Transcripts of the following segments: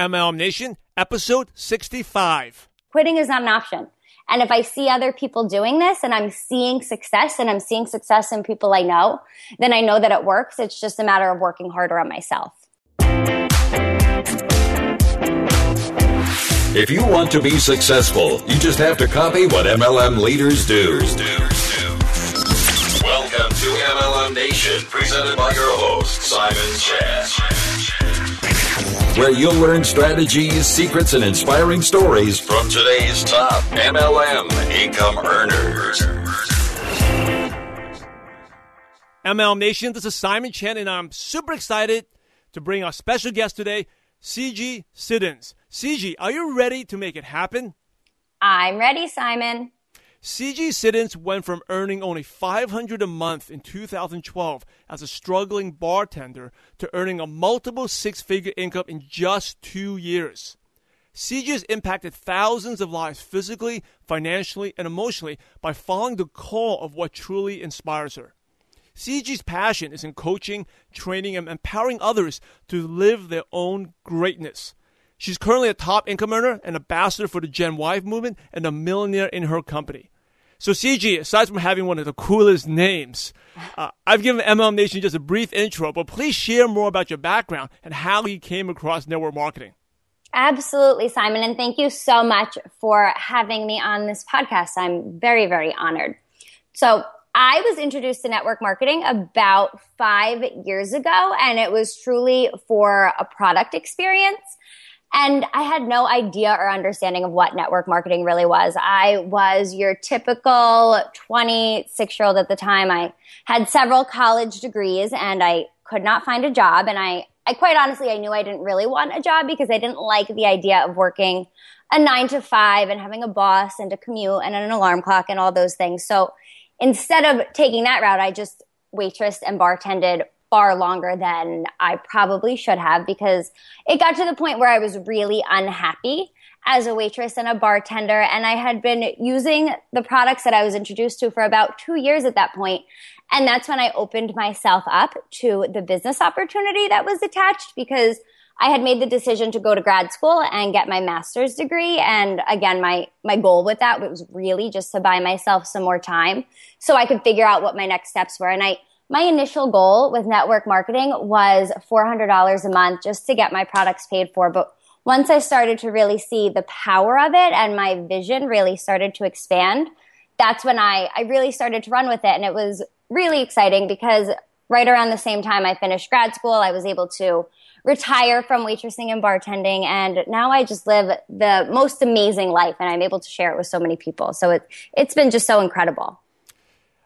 MLM Nation, episode 65. Quitting is not an option. And if I see other people doing this and I'm seeing success and I'm seeing success in people I know, then I know that it works. It's just a matter of working harder on myself. If you want to be successful, you just have to copy what MLM leaders do. Welcome to MLM Nation, presented by your host, Simon Chan. Where you'll learn strategies, secrets, and inspiring stories from today's top MLM income earners. MLM Nation, this is Simon Chan, and I'm super excited to bring our special guest today, Ciji Siddons. Ciji, are you ready to make it happen? I'm ready, Simon. Ciji Siddons went from earning only 500 a month in 2012 as a struggling bartender to earning a multiple six-figure income in just two years. Ciji has impacted thousands of lives physically, financially, and emotionally by following the call of what truly inspires her. Ciji's passion is in coaching, training, and empowering others to live their own greatness. She's currently a top income earner, an ambassador for the Gen Y movement, and a millionaire in her company. So, Ciji, aside from having one of the coolest names, uh, I've given MLM Nation just a brief intro, but please share more about your background and how you came across network marketing. Absolutely, Simon. And thank you so much for having me on this podcast. I'm very, very honored. So, I was introduced to network marketing about five years ago, and it was truly for a product experience. And I had no idea or understanding of what network marketing really was. I was your typical 26 year old at the time. I had several college degrees and I could not find a job. And I, I quite honestly, I knew I didn't really want a job because I didn't like the idea of working a nine to five and having a boss and a commute and an alarm clock and all those things. So instead of taking that route, I just waitressed and bartended far longer than I probably should have because it got to the point where I was really unhappy as a waitress and a bartender. And I had been using the products that I was introduced to for about two years at that point. And that's when I opened myself up to the business opportunity that was attached because I had made the decision to go to grad school and get my master's degree. And again, my, my goal with that was really just to buy myself some more time so I could figure out what my next steps were. And I, my initial goal with network marketing was $400 a month just to get my products paid for. But once I started to really see the power of it and my vision really started to expand, that's when I, I really started to run with it. And it was really exciting because right around the same time I finished grad school, I was able to retire from waitressing and bartending. And now I just live the most amazing life and I'm able to share it with so many people. So it, it's been just so incredible.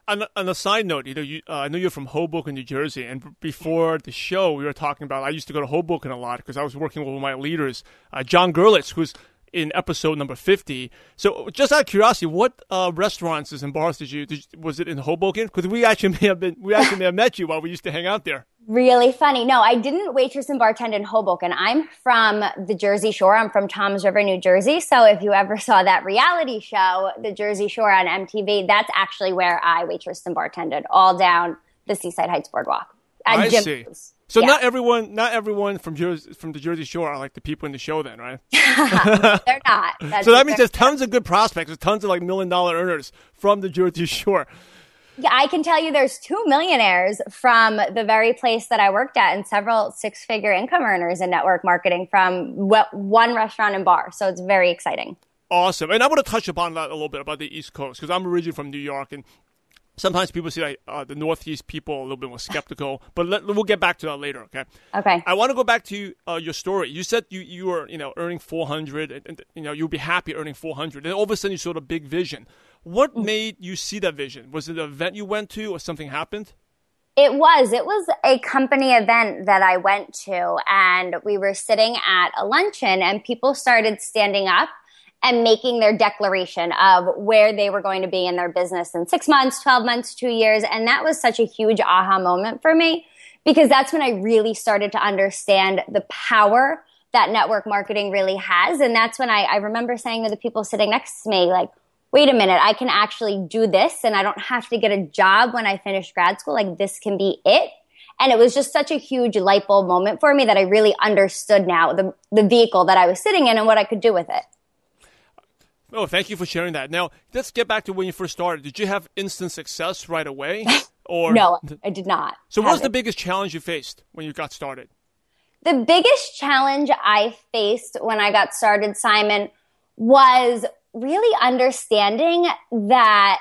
On, on a side note, you know, you, uh, I know you're from Hoboken, New Jersey, and before the show, we were talking about. I used to go to Hoboken a lot because I was working with my leaders, uh, John Gerlitz, who's in episode number fifty. So, just out of curiosity, what uh, restaurants and bars did you, did, was it in Hoboken? Because we actually may have been, we actually may have met you while we used to hang out there. Really funny. No, I didn't waitress and bartend in Hoboken. I'm from the Jersey Shore. I'm from Toms River, New Jersey. So if you ever saw that reality show, The Jersey Shore on MTV, that's actually where I waitressed and bartended, all down the Seaside Heights Boardwalk. At I see. So yeah. not everyone, not everyone from Jersey, from the Jersey Shore are like the people in the show, then, right? they're not. That's so that means there's tons of good prospects. There's tons of like million dollar earners from the Jersey Shore. Yeah, I can tell you there's two millionaires from the very place that I worked at and several six figure income earners in network marketing from one restaurant and bar. So it's very exciting. Awesome. And I want to touch upon that a little bit about the East Coast because I'm originally from New York and sometimes people say like, uh, the Northeast people a little bit more skeptical, but let, we'll get back to that later. Okay. Okay. I want to go back to uh, your story. You said you, you were you know earning 400 and, and you know you'll be happy earning 400 and all of a sudden you saw a big vision. What mm. made you see that vision? Was it an event you went to or something happened? It was. It was a company event that I went to, and we were sitting at a luncheon, and people started standing up and making their declaration of where they were going to be in their business in six months, 12 months, two years. And that was such a huge aha moment for me because that's when I really started to understand the power that network marketing really has. And that's when I, I remember saying to the people sitting next to me, like, wait a minute, I can actually do this and I don't have to get a job when I finish grad school. Like this can be it. And it was just such a huge light bulb moment for me that I really understood now the, the vehicle that I was sitting in and what I could do with it. Oh, thank you for sharing that. Now, let's get back to when you first started. Did you have instant success right away? Or No, I did not. So, what was the biggest challenge you faced when you got started? The biggest challenge I faced when I got started, Simon, was really understanding that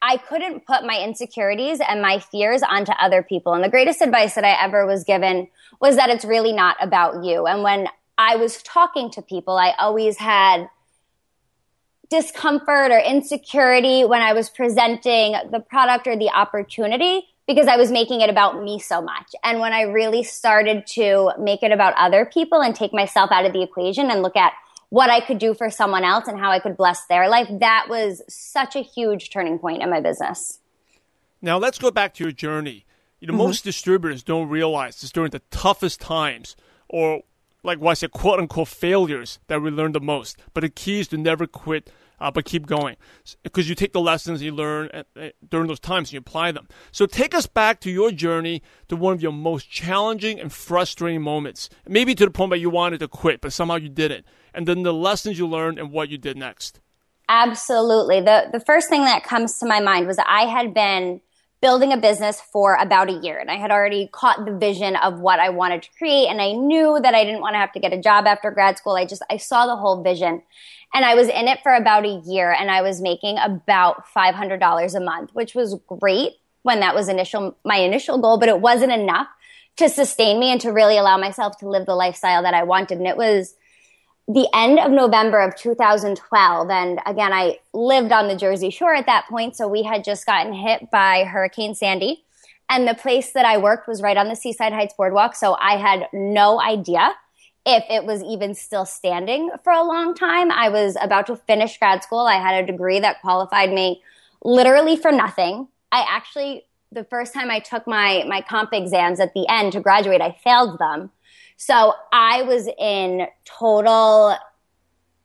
I couldn't put my insecurities and my fears onto other people. And the greatest advice that I ever was given was that it's really not about you. And when I was talking to people, I always had discomfort or insecurity when I was presenting the product or the opportunity because I was making it about me so much. And when I really started to make it about other people and take myself out of the equation and look at what I could do for someone else and how I could bless their life, that was such a huge turning point in my business. Now, let's go back to your journey. You know, mm-hmm. most distributors don't realize it's during the toughest times or like what I said, quote unquote failures that we learn the most. But the key is to never quit, uh, but keep going. Because you take the lessons you learn at, at, during those times and you apply them. So take us back to your journey to one of your most challenging and frustrating moments. Maybe to the point where you wanted to quit, but somehow you didn't and then the lessons you learned and what you did next. Absolutely. The the first thing that comes to my mind was I had been building a business for about a year and I had already caught the vision of what I wanted to create and I knew that I didn't want to have to get a job after grad school. I just I saw the whole vision. And I was in it for about a year and I was making about $500 a month, which was great when that was initial my initial goal, but it wasn't enough to sustain me and to really allow myself to live the lifestyle that I wanted. And it was the end of November of 2012. And again, I lived on the Jersey Shore at that point. So we had just gotten hit by Hurricane Sandy. And the place that I worked was right on the Seaside Heights Boardwalk. So I had no idea if it was even still standing for a long time. I was about to finish grad school. I had a degree that qualified me literally for nothing. I actually, the first time I took my, my comp exams at the end to graduate, I failed them so I was in total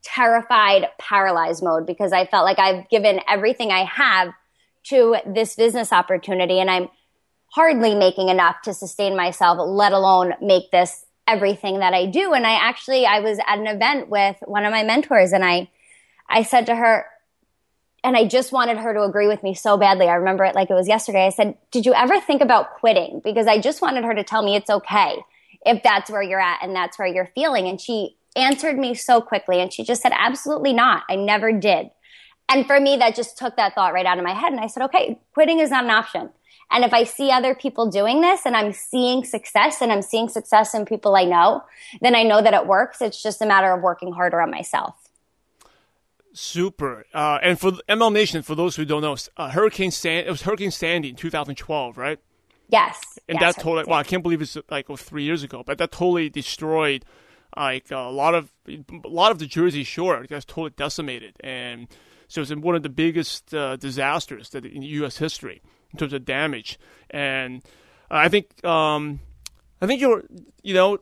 terrified, paralyzed mode because I felt like I've given everything I have to this business opportunity and I'm hardly making enough to sustain myself, let alone make this everything that I do. And I actually, I was at an event with one of my mentors and I, I said to her, and I just wanted her to agree with me so badly. I remember it like it was yesterday. I said, Did you ever think about quitting? Because I just wanted her to tell me it's okay if that's where you're at and that's where you're feeling. And she answered me so quickly and she just said, absolutely not. I never did. And for me, that just took that thought right out of my head. And I said, okay, quitting is not an option. And if I see other people doing this and I'm seeing success and I'm seeing success in people I know, then I know that it works. It's just a matter of working harder on myself. Super. Uh, and for ML Nation, for those who don't know, uh, Hurricane Sandy, it was Hurricane Sandy in 2012, right? Yes. And yes, that totally, well, I can't believe it's like oh, three years ago, but that totally destroyed like a lot of a lot of the Jersey Shore. It got totally decimated, and so it's one of the biggest uh, disasters that in U.S. history in terms of damage. And I think um, I think you're you know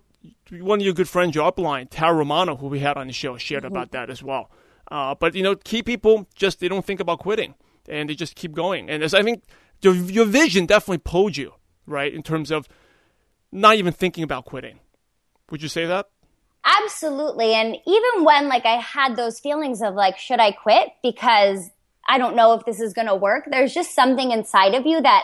one of your good friends, your upline, Tara Romano, who we had on the show, shared mm-hmm. about that as well. Uh, but you know, key people just they don't think about quitting, and they just keep going. And as I think your, your vision definitely pulled you, right? In terms of not even thinking about quitting. Would you say that? Absolutely. And even when like I had those feelings of like, should I quit? Because I don't know if this is going to work. There's just something inside of you that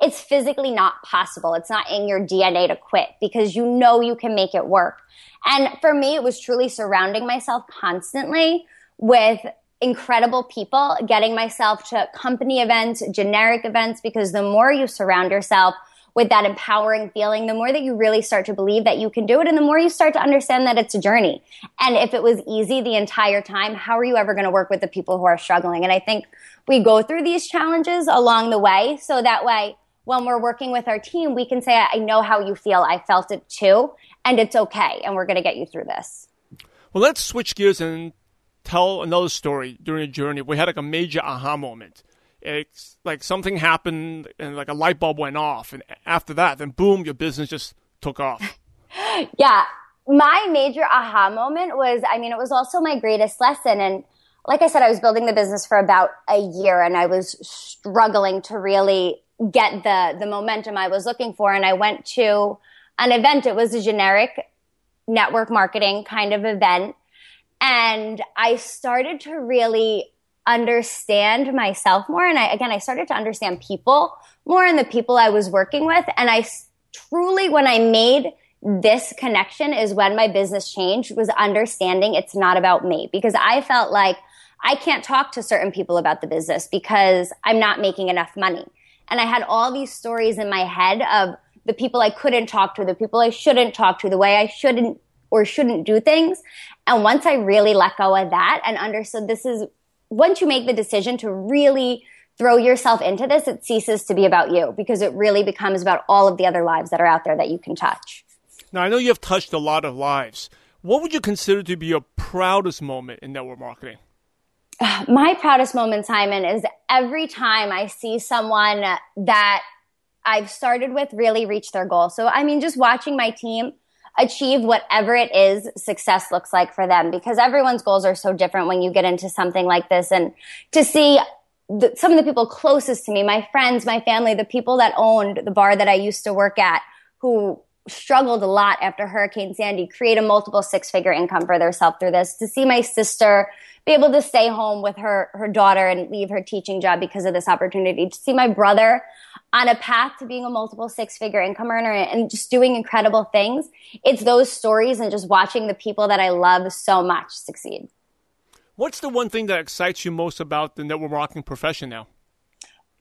it's physically not possible. It's not in your DNA to quit because you know you can make it work. And for me, it was truly surrounding myself constantly with incredible people, getting myself to company events, generic events, because the more you surround yourself with that empowering feeling, the more that you really start to believe that you can do it. And the more you start to understand that it's a journey. And if it was easy the entire time, how are you ever going to work with the people who are struggling? And I think we go through these challenges along the way. So that way, when we're working with our team, we can say, I know how you feel. I felt it too. And it's okay. And we're going to get you through this. Well, let's switch gears and tell another story during a journey. We had like a major aha moment. It's like something happened and like a light bulb went off, and after that, then boom, your business just took off. yeah, my major aha moment was, I mean, it was also my greatest lesson. And like I said, I was building the business for about a year, and I was struggling to really get the the momentum I was looking for. And I went to an event. It was a generic network marketing kind of event. And I started to really understand myself more. And I, again, I started to understand people more and the people I was working with. And I truly, when I made this connection is when my business changed was understanding it's not about me because I felt like I can't talk to certain people about the business because I'm not making enough money. And I had all these stories in my head of the people I couldn't talk to, the people I shouldn't talk to, the way I shouldn't or shouldn't do things. And once I really let go of that and understood this is once you make the decision to really throw yourself into this, it ceases to be about you because it really becomes about all of the other lives that are out there that you can touch. Now, I know you have touched a lot of lives. What would you consider to be your proudest moment in network marketing? My proudest moment, Simon, is every time I see someone that I've started with really reach their goal. So, I mean, just watching my team achieve whatever it is success looks like for them because everyone's goals are so different when you get into something like this. And to see the, some of the people closest to me, my friends, my family, the people that owned the bar that I used to work at who struggled a lot after Hurricane Sandy, create a multiple six figure income for themselves through this. To see my sister be able to stay home with her, her daughter and leave her teaching job because of this opportunity. To see my brother on a path to being a multiple six figure income earner and just doing incredible things. It's those stories and just watching the people that I love so much succeed. What's the one thing that excites you most about the network marketing profession now?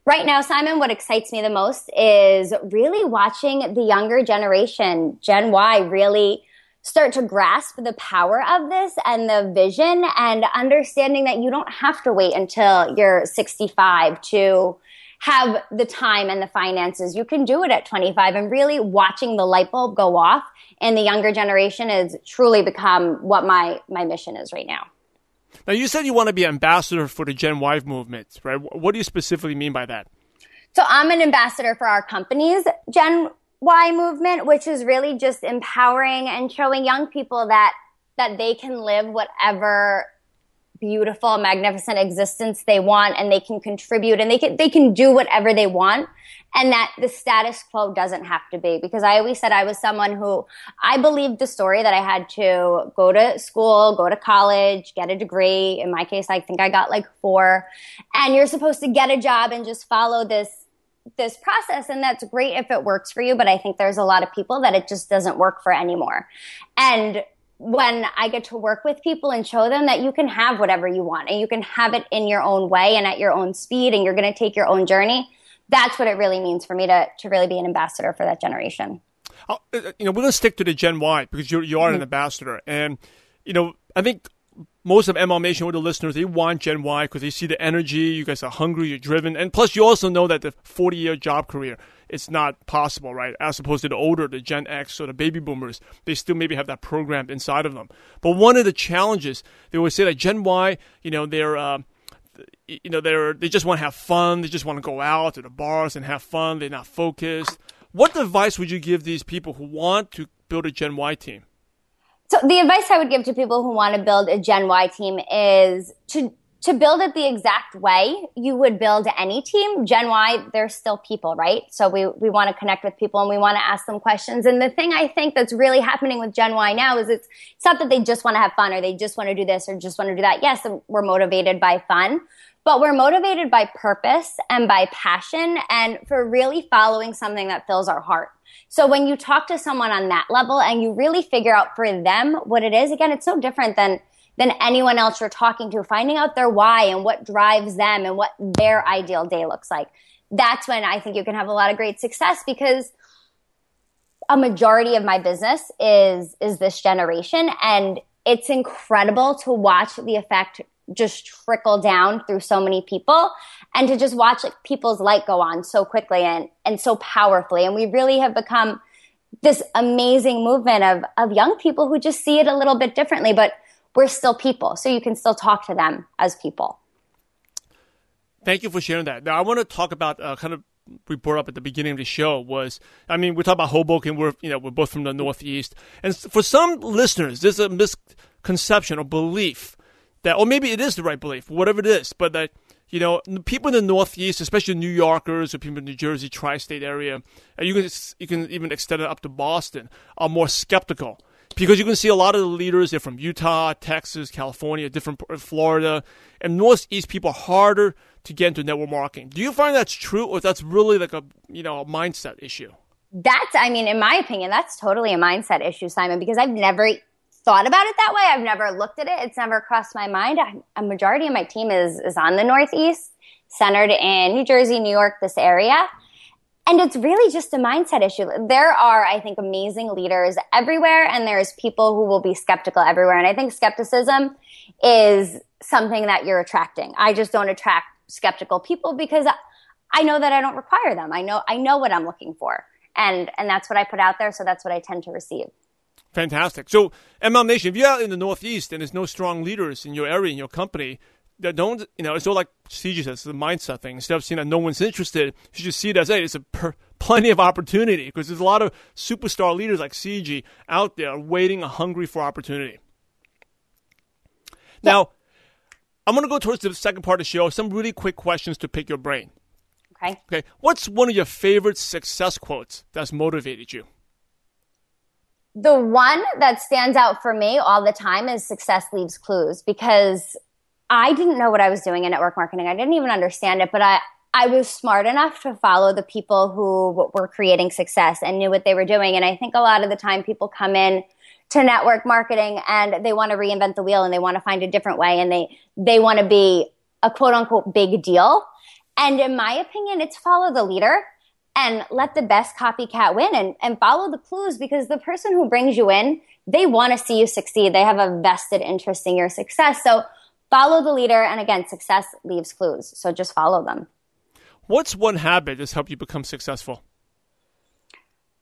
Right now, Simon, what excites me the most is really watching the younger generation, Gen Y, really start to grasp the power of this and the vision and understanding that you don't have to wait until you're 65 to have the time and the finances. You can do it at 25 and really watching the light bulb go off in the younger generation has truly become what my, my mission is right now. Now, you said you want to be ambassador for the Gen Y movement, right? What do you specifically mean by that? So, I'm an ambassador for our company's Gen Y movement, which is really just empowering and showing young people that that they can live whatever beautiful, magnificent existence they want and they can contribute and they can they can do whatever they want and that the status quo doesn't have to be. Because I always said I was someone who I believed the story that I had to go to school, go to college, get a degree. In my case, I think I got like 4 and you're supposed to get a job and just follow this this process and that's great if it works for you. But i think there's a lot of people that it just doesn't work for anymore. And when I get to work with people and show them that you can have whatever you want and you can have it in your own way and at your own speed and you're going to take your own journey. That's what it really means for me to, to really be an ambassador for that generation. Uh, you know, we're going to stick to the Gen Y because you you are mm-hmm. an ambassador, and you know, I think most of MLM Nation with the listeners they want Gen Y because they see the energy. You guys are hungry, you're driven, and plus you also know that the 40 year job career it's not possible, right? As opposed to the older, the Gen X or the baby boomers, they still maybe have that programmed inside of them. But one of the challenges, they always say that Gen Y, you know, they're, uh, you know, they're, they just want to have fun. They just want to go out to the bars and have fun. They're not focused. What advice would you give these people who want to build a Gen Y team? So the advice I would give to people who want to build a Gen Y team is to to build it the exact way you would build any team, Gen Y, they're still people, right? So we, we want to connect with people and we want to ask them questions. And the thing I think that's really happening with Gen Y now is it's, it's not that they just want to have fun or they just want to do this or just want to do that. Yes, we're motivated by fun, but we're motivated by purpose and by passion and for really following something that fills our heart. So when you talk to someone on that level and you really figure out for them what it is, again, it's no different than than anyone else you're talking to, finding out their why and what drives them and what their ideal day looks like. That's when I think you can have a lot of great success because a majority of my business is is this generation and it's incredible to watch the effect just trickle down through so many people and to just watch like, people's light go on so quickly and, and so powerfully. And we really have become this amazing movement of, of young people who just see it a little bit differently. But we're still people. So you can still talk to them as people. Thank you for sharing that. Now, I want to talk about uh, kind of we brought up at the beginning of the show was I mean we talk about Hoboken we're you know we're both from the Northeast and for some listeners there's a misconception or belief that or maybe it is the right belief whatever it is but that you know, people in the Northeast, especially New Yorkers or people in New Jersey tri-state area, and you can you can even extend it up to Boston, are more skeptical because you can see a lot of the leaders they're from Utah, Texas, California, different Florida, and Northeast people are harder to get into network marketing. Do you find that's true, or that's really like a you know a mindset issue? That's, I mean, in my opinion, that's totally a mindset issue, Simon, because I've never thought about it that way. I've never looked at it. It's never crossed my mind. A majority of my team is is on the Northeast, centered in New Jersey, New York, this area. And it's really just a mindset issue. There are, I think, amazing leaders everywhere, and there's people who will be skeptical everywhere. And I think skepticism is something that you're attracting. I just don't attract skeptical people because I know that I don't require them. I know I know what I'm looking for. And and that's what I put out there, so that's what I tend to receive. Fantastic. So, MLM Nation, if you're out in the Northeast and there's no strong leaders in your area, in your company, don't, you know, it's all like Ciji says, the mindset thing. Instead of seeing that no one's interested, you should just see it as, hey, it's a per, plenty of opportunity because there's a lot of superstar leaders like Ciji out there waiting, hungry for opportunity. Now, I'm going to go towards the second part of the show. Some really quick questions to pick your brain. Okay. Okay. What's one of your favorite success quotes that's motivated you? The one that stands out for me all the time is success leaves clues because I didn't know what I was doing in network marketing. I didn't even understand it, but I, I was smart enough to follow the people who were creating success and knew what they were doing. And I think a lot of the time people come in to network marketing and they want to reinvent the wheel and they want to find a different way and they, they want to be a quote unquote big deal. And in my opinion, it's follow the leader and let the best copycat win and, and follow the clues because the person who brings you in, they want to see you succeed. They have a vested interest in your success. So follow the leader. And again, success leaves clues. So just follow them. What's one habit that's helped you become successful?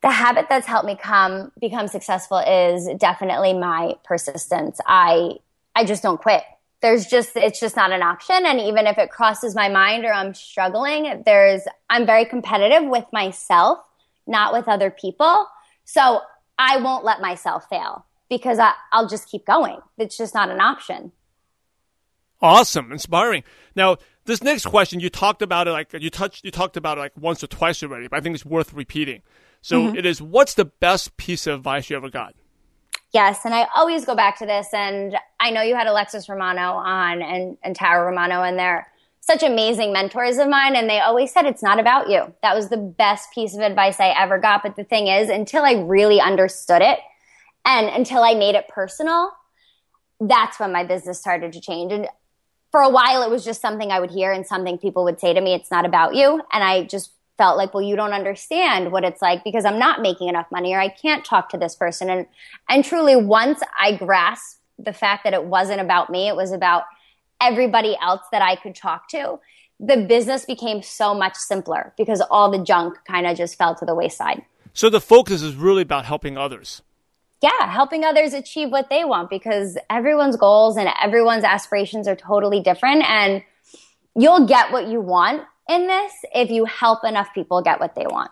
The habit that's helped me come become successful is definitely my persistence. I I just don't quit there's just it's just not an option and even if it crosses my mind or i'm struggling there's i'm very competitive with myself not with other people so i won't let myself fail because I, i'll just keep going it's just not an option awesome inspiring now this next question you talked about it like you touched you talked about it like once or twice already but i think it's worth repeating so mm-hmm. it is what's the best piece of advice you ever got Yes, and I always go back to this, and I know you had Alexis Romano on and, and Tara Romano, and they're such amazing mentors of mine, and they always said it's not about you. That was the best piece of advice I ever got. But the thing is, until I really understood it and until I made it personal, that's when my business started to change. And for a while, it was just something I would hear and something people would say to me, it's not about you. And I just felt like, well, you don't understand what it's like because I'm not making enough money or I can't talk to this person. And, and truly once I grasped the fact that it wasn't about me, it was about everybody else that I could talk to, the business became so much simpler because all the junk kind of just fell to the wayside. So the focus is really about helping others. Yeah, helping others achieve what they want because everyone's goals and everyone's aspirations are totally different and you'll get what you want in this if you help enough people get what they want.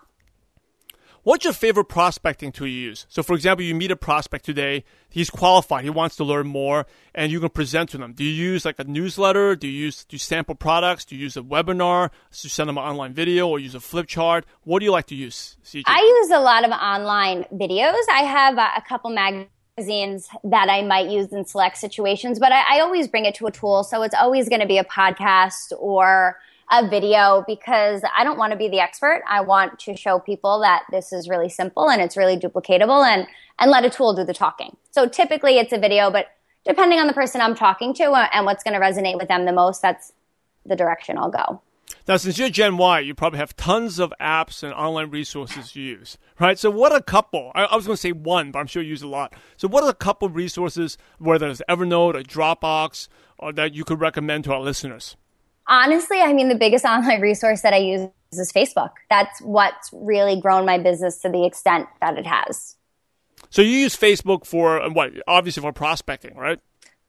What's your favorite prospecting tool you use? So, for example, you meet a prospect today, he's qualified, he wants to learn more, and you can present to them. Do you use like a newsletter? Do you use do you sample products? Do you use a webinar? Do you send them an online video or use a flip chart? What do you like to use? Ciji? I use a lot of online videos. I have a, couple magazines that I might use in select situations, but I, I always bring it to a tool. So it's always going to be a podcast or a video because I don't want to be the expert. I want to show people that this is really simple and it's really duplicatable and, and let a tool do the talking. So typically it's a video, but depending on the person I'm talking to uh, and what's going to resonate with them the most, that's the direction I'll go. Now, since you're Gen Y, you probably have tons of apps and online resources you use, right? So, what a couple? I, I was going to say one, but I'm sure you use a lot. So, what are a couple resources, whether it's Evernote or Dropbox, or that you could recommend to our listeners? Honestly, I mean, the biggest online resource that I use is Facebook. That's what's really grown my business to the extent that it has. So you use Facebook for uh, what? Obviously for prospecting, right?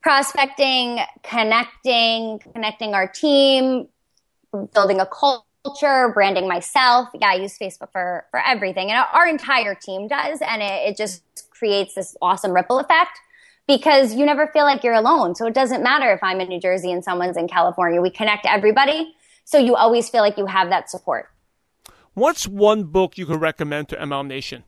Prospecting, connecting, connecting our team, building a culture, branding myself. Yeah, I use Facebook for for everything, and our entire team does, and it, it just creates this awesome ripple effect. Because you never feel like you're alone. So it doesn't matter if I'm in New Jersey and someone's in California. We connect everybody. So you always feel like you have that support. What's one book you could recommend to MLM Nation?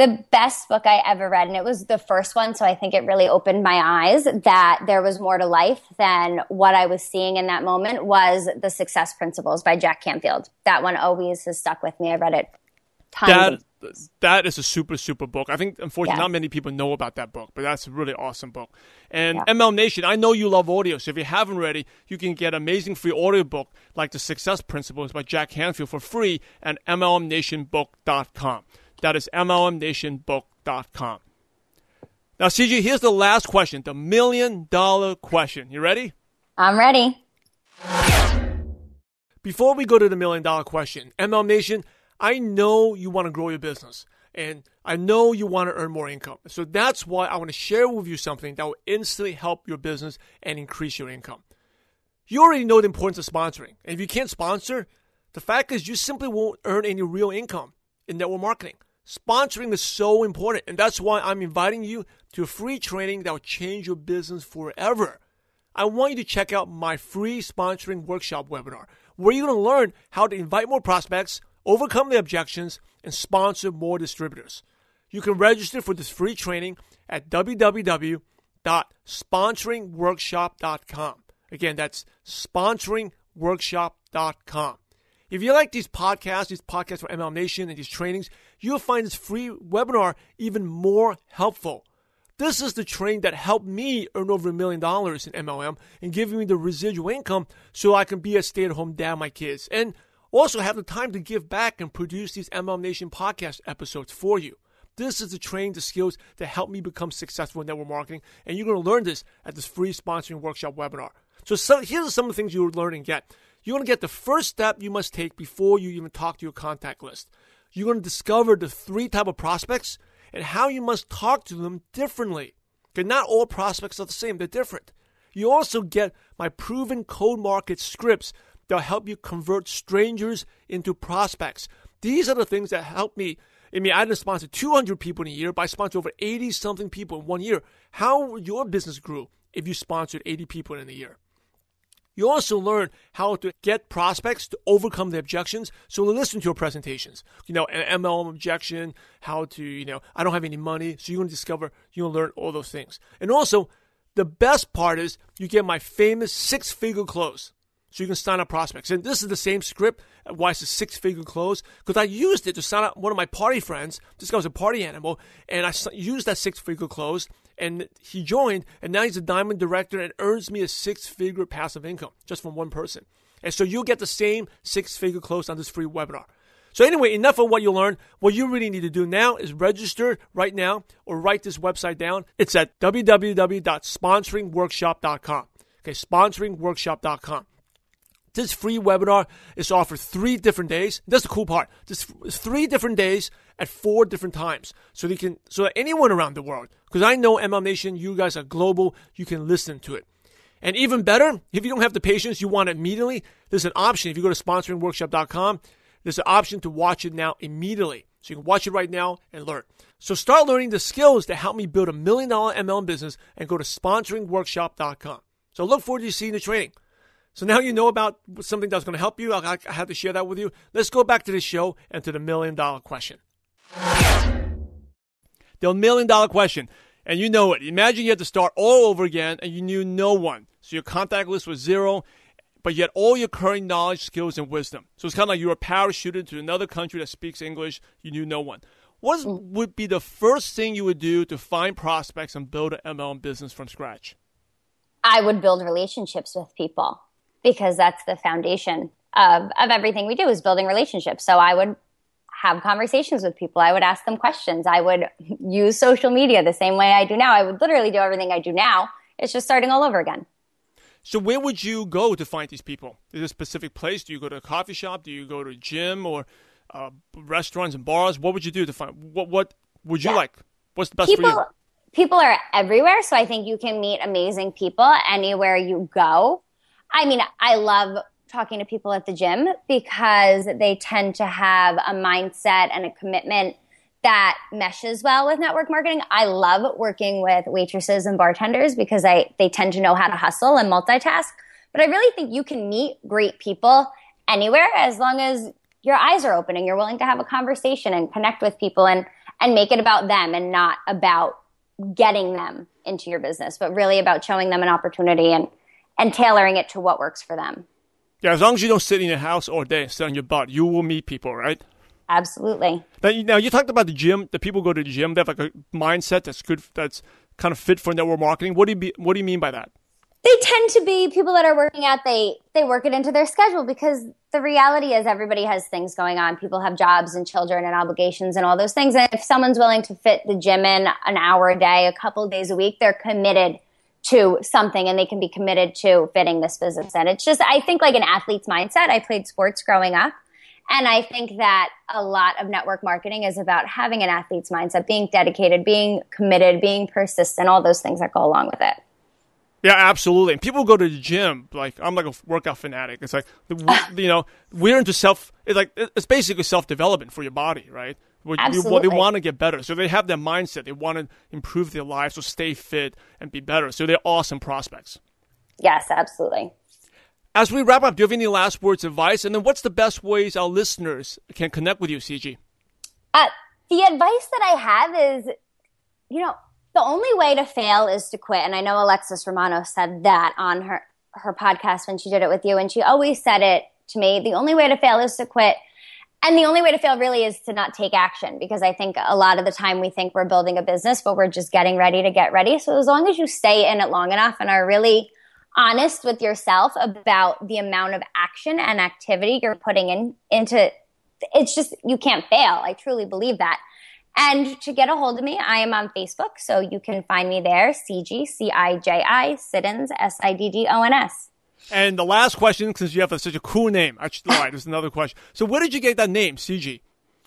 the best book I ever read, and it was the first one, so I think it really opened my eyes that there was more to life than what I was seeing in that moment was The Success Principles by Jack Canfield. That one always has stuck with me. I read it tons. That, that is a super, super book. I think, unfortunately, yeah. not many people know about that book, but that's a really awesome book. And yeah. MLM Nation, I know you love audio, so if you haven't already, you can get amazing free audio book like The Success Principles by Jack Canfield for free at MLMNationBook.com. That is MLMNationBook.com. Now, Ciji, here's the last question, the million dollar question. You ready? I'm ready. Before we go to the million dollar question, MLM Nation, I know you want to grow your business and I know you want to earn more income. So that's why I want to share with you something that will instantly help your business and increase your income. You already know the importance of sponsoring. And if you can't sponsor, the fact is you simply won't earn any real income in network marketing. Sponsoring is so important, and that's why I'm inviting you to a free training that will change your business forever. I want you to check out my free sponsoring workshop webinar, where you're going to learn how to invite more prospects, overcome the objections, and sponsor more distributors. You can register for this free training at www.sponsoringworkshop.com. Again, that's sponsoringworkshop.com. If you like these podcasts, these podcasts for MLM Nation and these trainings, you'll find this free webinar even more helpful. This is the training that helped me earn over a million dollars in MLM and giving me the residual income so I can be a stay at home dad my kids and also have the time to give back and produce these MLM Nation podcast episodes for you. This is the training, the skills that help me become successful in network marketing, and you're going to learn this at this free sponsoring workshop webinar. So, so here's some of the things you'll learn and get. You're going to get the first step you must take before you even talk to your contact list. You're going to discover the three type of prospects and how you must talk to them differently. Okay, not all prospects are the same, they're different. You also get my proven cold market scripts that'll help you convert strangers into prospects. These are the things that help me. I mean, I didn't sponsor 200 people in a year, but I sponsored over 80 something people in one year. How your business grew if you sponsored 80 people in a year? You also learn how to get prospects to overcome the objections. So listen to your presentations. You know, an MLM objection, how to, you know, I don't have any money. So you're to discover, you're to learn all those things. And also, the best part is you get my famous six figure close. So you can sign up prospects. And this is the same script. Why it's a six figure close? Because I used it to sign up one of my party friends. This guy was a party animal. And I used that six figure close and he joined, and now he's a diamond director and earns me a six figure passive income just from one person. And so you'll get the same six figure close on this free webinar. So, anyway, enough of what you learned. What you really need to do now is register right now or write this website down. It's at www.sponsoringworkshop.com. Okay, sponsoringworkshop.com. This free webinar is offered three different days. That's the cool part. This three different days at four different times, so you can so that anyone around the world, because I know MLM Nation, you guys are global, you can listen to it. And even better, if you don't have the patience, you want it immediately. There's an option. If you go to sponsoringworkshop.com, there's an option to watch it now immediately. So you can watch it right now and learn. So start learning the skills that help me build a million dollar MLM business and go to sponsoringworkshop.com. So look forward to seeing the training. So now you know about something that's going to help you. I, I had to share that with you. Let's go back to the show and to the million dollar question. The million dollar question. And you know it. Imagine you had to start all over again and you knew no one. So your contact list was zero, but you had all your current knowledge, skills, and wisdom. So it's kind of like you were parachuted to another country that speaks English. You knew no one. What hmm. would be the first thing you would do to find prospects and build an MLM business from scratch? I would build relationships with people because that's the foundation of, of everything we do is building relationships. So I would have conversations with people. I would ask them questions. I would use social media the same way I do now. I would literally do everything I do now. It's just starting all over again. So where would you go to find these people? Is there a specific place? Do you go to a coffee shop? Do you go to a gym or uh, restaurants and bars? What would you do to find what? What would you yeah. like? What's the best people, for you? People are everywhere, so I think you can meet amazing people anywhere you go. I mean, I love talking to people at the gym because they tend to have a mindset and a commitment that meshes well with network marketing. I love working with waitresses and bartenders because I they tend to know how to hustle and multitask. But I really think you can meet great people anywhere as long as your eyes are open and you're willing to have a conversation and connect with people and and make it about them and not about getting them into your business, but really about showing them an opportunity and and tailoring it to what works for them. Yeah, as long as you don't sit in your house all day and sit on your butt, you will meet people, right? Absolutely. Now you, now, you talked about the gym. The people go to the gym. They have like a mindset that's good. That's kind of fit for network marketing. What do you be, What do you mean by that? They tend to be people that are working out. They they work it into their schedule because the reality is everybody has things going on. People have jobs and children and obligations and all those things. And if someone's willing to fit the gym in an hour a day, a couple days a week, they're committed to something and they can be committed to fitting this business in. It's just, I think like an athlete's mindset. I played sports growing up. And I think that a lot of network marketing is about having an athlete's mindset, being dedicated, being committed, being persistent, all those things that go along with it. Yeah, absolutely. And people go to the gym like I'm like a workout fanatic. It's like you know we're into self. It's like it's basically self development for your body, right? Absolutely. they want to get better, so they have that mindset. They want to improve their lives, so stay fit and be better. So they're awesome prospects. Yes, absolutely. As we wrap up, do you have any last words of advice? And then, what's the best ways our listeners can connect with you, Ciji? Uh, the advice that I have is, you know, the only way to fail is to quit. And I know Alexis Romano said that on her, her podcast when she did it with you. And she always said it to me. The only way to fail is to quit. And the only way to fail really is to not take action because I think a lot of the time we think we're building a business, but we're just getting ready to get ready. So as long as you stay in it long enough and are really honest with yourself about the amount of action and activity you're putting in into it's just you can't fail. I truly believe that. And to get a hold of me, I am on Facebook, so you can find me there, Ciji, C I J I, Siddons, S I D D O N S. And the last question, since you have such a cool name, actually, right, there's another question. So, where did you get that name, Ciji,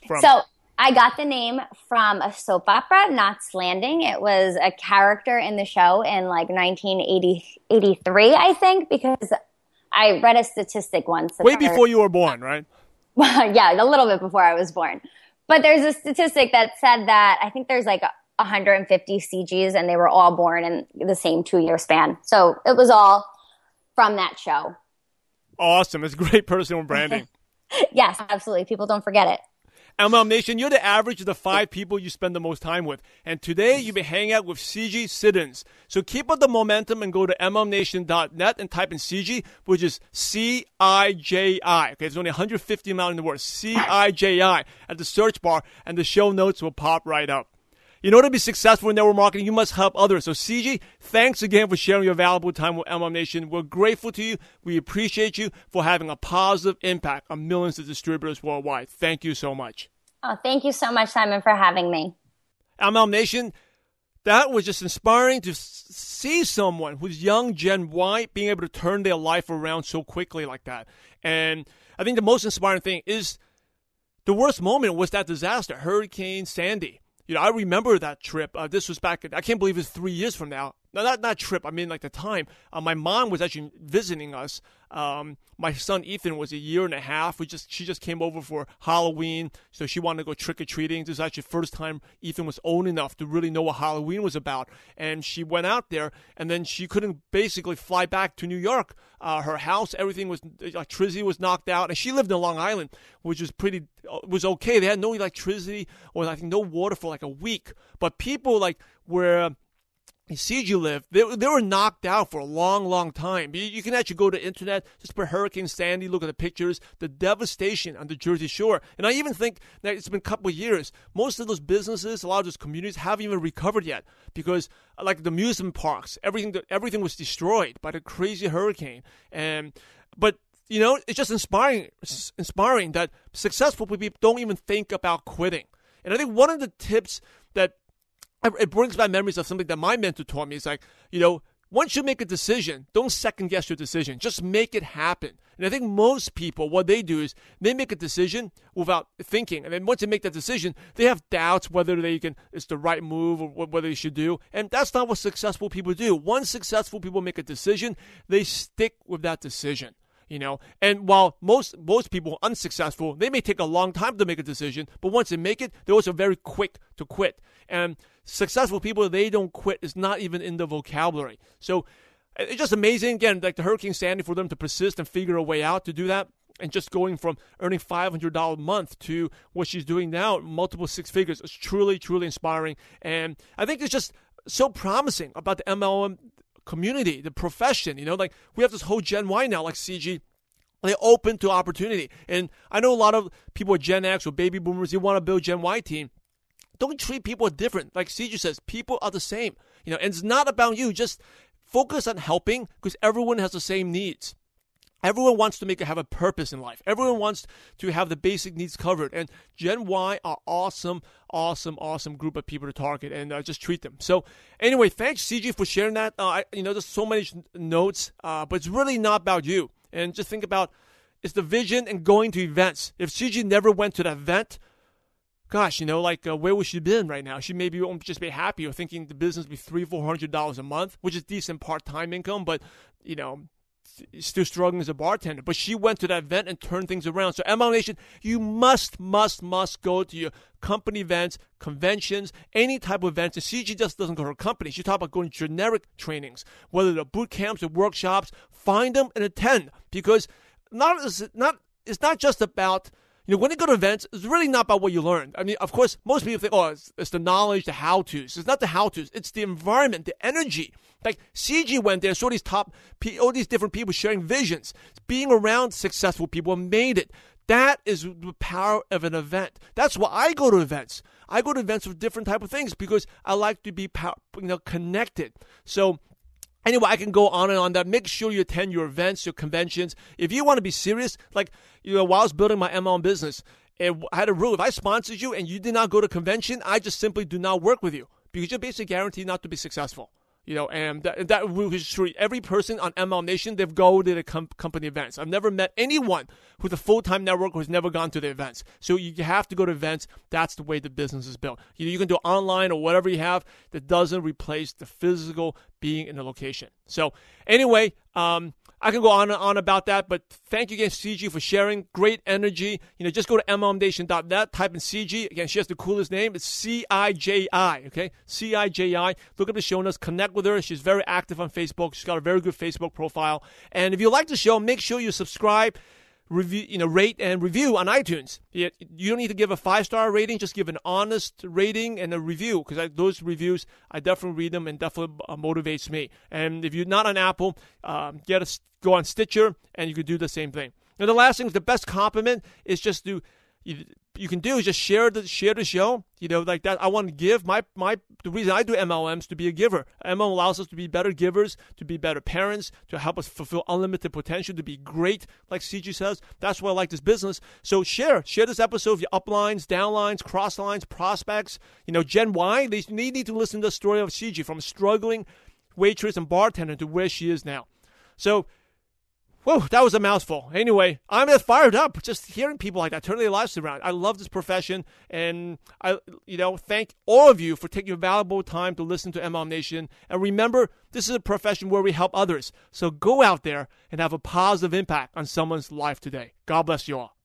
from? So, I got the name from a soap opera, Knots Landing. It was a character in the show in like 1983, I think, because I read a statistic once. Way before you were born, right? yeah, a little bit before I was born. But there's a statistic that said that I think there's like 150 Cijis and they were all born in the same two year span. So it was all from that show. Awesome. It's great personal branding. yes, absolutely. People don't forget it. MLM Nation, you're the average of the five people you spend the most time with. And today you've been hanging out with Ciji Siddons. So keep up the momentum and go to MLMNation.net and type in Ciji, which is C I J I. Okay, there's only 150 amount in the word C I J I at the search bar, and the show notes will pop right up. In order to be successful in network marketing, you must help others. So, Ciji, thanks again for sharing your valuable time with MLM Nation. We're grateful to you. We appreciate you for having a positive impact on millions of distributors worldwide. Thank you so much. Oh, thank you so much, Simon, for having me. MLM Nation, that was just inspiring to see someone who's young Gen Y being able to turn their life around so quickly like that. And I think the most inspiring thing is the worst moment was that disaster, Hurricane Sandy. You know, I remember that trip. Uh, this was back. I can't believe it's three years from now. No, not not trip. I mean, like the time. Uh, my mom was actually visiting us. Um, my son Ethan was a year and a half. We just she just came over for Halloween, so she wanted to go trick or treating. This is actually the first time Ethan was old enough to really know what Halloween was about. And she went out there, and then she couldn't basically fly back to New York. Uh, her house, everything was electricity was knocked out, and she lived in Long Island, which was pretty uh, was okay. They had no electricity or I think no water for like a week. But people like were Ciji live, they, they were knocked out for a long, long time. You, you, can actually go to internet, just put Hurricane Sandy, look at the pictures, the devastation on the Jersey Shore. And I even think that it's been a couple of years. Most of those businesses, a lot of those communities haven't even recovered yet because, uh, like the amusement parks, everything everything was destroyed by the crazy hurricane. And but you know, it's just inspiring, inspiring that successful people don't even think about quitting. And I think one of the tips that it brings back memories of something that my mentor taught me. It's like, you know, once you make a decision, don't second guess your decision. Just make it happen. And I think most people, what they do is they make a decision without thinking. And then once they make that decision, they have doubts whether they can, it's the right move or whether they should do. And that's not what successful people do. Once successful people make a decision, they stick with that decision. You know. And while most most people are unsuccessful, they may take a long time to make a decision, but once they make it, they're also very quick to quit. And successful people, they don't quit. is not even in the vocabulary. So it's just amazing. Again, like the Hurricane Sandy, for them to persist and figure a way out to do that. And just going from earning $500 a month to what she's doing now, multiple six figures, is truly, truly inspiring. And I think it's just so promising about the MLM community, the profession. You know, like we have this whole Gen Y now, like Ciji. They're open to opportunity. And I know a lot of people are Gen X or baby boomers, they want to build Gen Y team. Don't treat people different. Like Ciji says, people are the same. You know, and it's not about you. Just focus on helping because everyone has the same needs. Everyone wants to make have a purpose in life. Everyone wants to have the basic needs covered. And Gen Y are awesome, awesome, awesome group of people to target and uh, just treat them. So anyway, thanks Ciji for sharing that. Uh, I, you know, there's so many notes, uh, but it's really not about you. And just think about it's the vision and going to events. If Ciji never went to that event, gosh, you know, like uh, where would she been right now? She maybe won't just be happy or thinking the business would be three, four hundred dollars a month, which is decent part time income, but you know, still struggling as a bartender. But she went to that event and turned things around. So MLM Nation, you must, must, must go to your company events, conventions, any type of events. And Ciji just doesn't go to her company. She talks about going to generic trainings, whether they're boot camps or workshops. Find them and attend because not not it's not just about you know, when you go to events, it's really not about what you learn. I mean, of course, most people think, oh, it's, it's the knowledge, the how to's. It's not the how to's, it's the environment, the energy. Like Ciji went there, saw these top, all these different people sharing visions, being around successful people made it. That is the power of an event. That's why I go to events. I go to events with different type of things because I like to be, you know, connected. So Anyway, I can go on and on that. Make sure you attend your events, your conventions. If you want to be serious, like you know, while I was building my MLM business, I had a rule: if I sponsored you and you did not go to convention, I just simply do not work with you because you're basically guaranteed not to be successful. You know, and that, that was true. Every person on MLM Nation, they've gone to the com- company events. I've never met anyone who's a full time network who's never gone to the events. So you have to go to events. That's the way the business is built. You, know, you can do online or whatever you have that doesn't replace the physical being in the location. So anyway, um, I can go on and on about that, but thank you again, Ciji, for sharing. Great energy. You know, just go to MLMNation.net, type in Ciji. Again, she has the coolest name. It's C I J I, okay? C I J I. Look up the show notes, connect with her. She's very active on Facebook. She's got a very good Facebook profile. And if you like the show, make sure you subscribe review, you know, rate and review on iTunes. You don't need to give a five star rating; just give an honest rating and a review because those reviews I definitely read them and definitely uh, motivates me. And if you're not on Apple, um, get a go on Stitcher and you could do the same thing. And the last thing, the best compliment is just to you, you can do is just share the share the show. You know, like that. I want to give my my the reason I do MLMs to be a giver. MLM allows us to be better givers, to be better parents, to help us fulfill unlimited potential, to be great, like Ciji says. That's why I like this business. So share share this episode with your uplines, downlines, crosslines, prospects. You know, Gen Y. They need to listen to the story of Ciji from struggling waitress and bartender to where she is now. So Whoa, that was a mouthful. Anyway, I'm fired up just hearing people like that turn their lives around. I love this profession, and I, you know, thank all of you for taking your valuable time to listen to MLM Nation. And remember, this is a profession where we help others. So go out there and have a positive impact on someone's life today. God bless you all.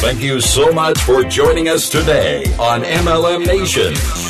Thank you so much for joining us today on MLM Nation.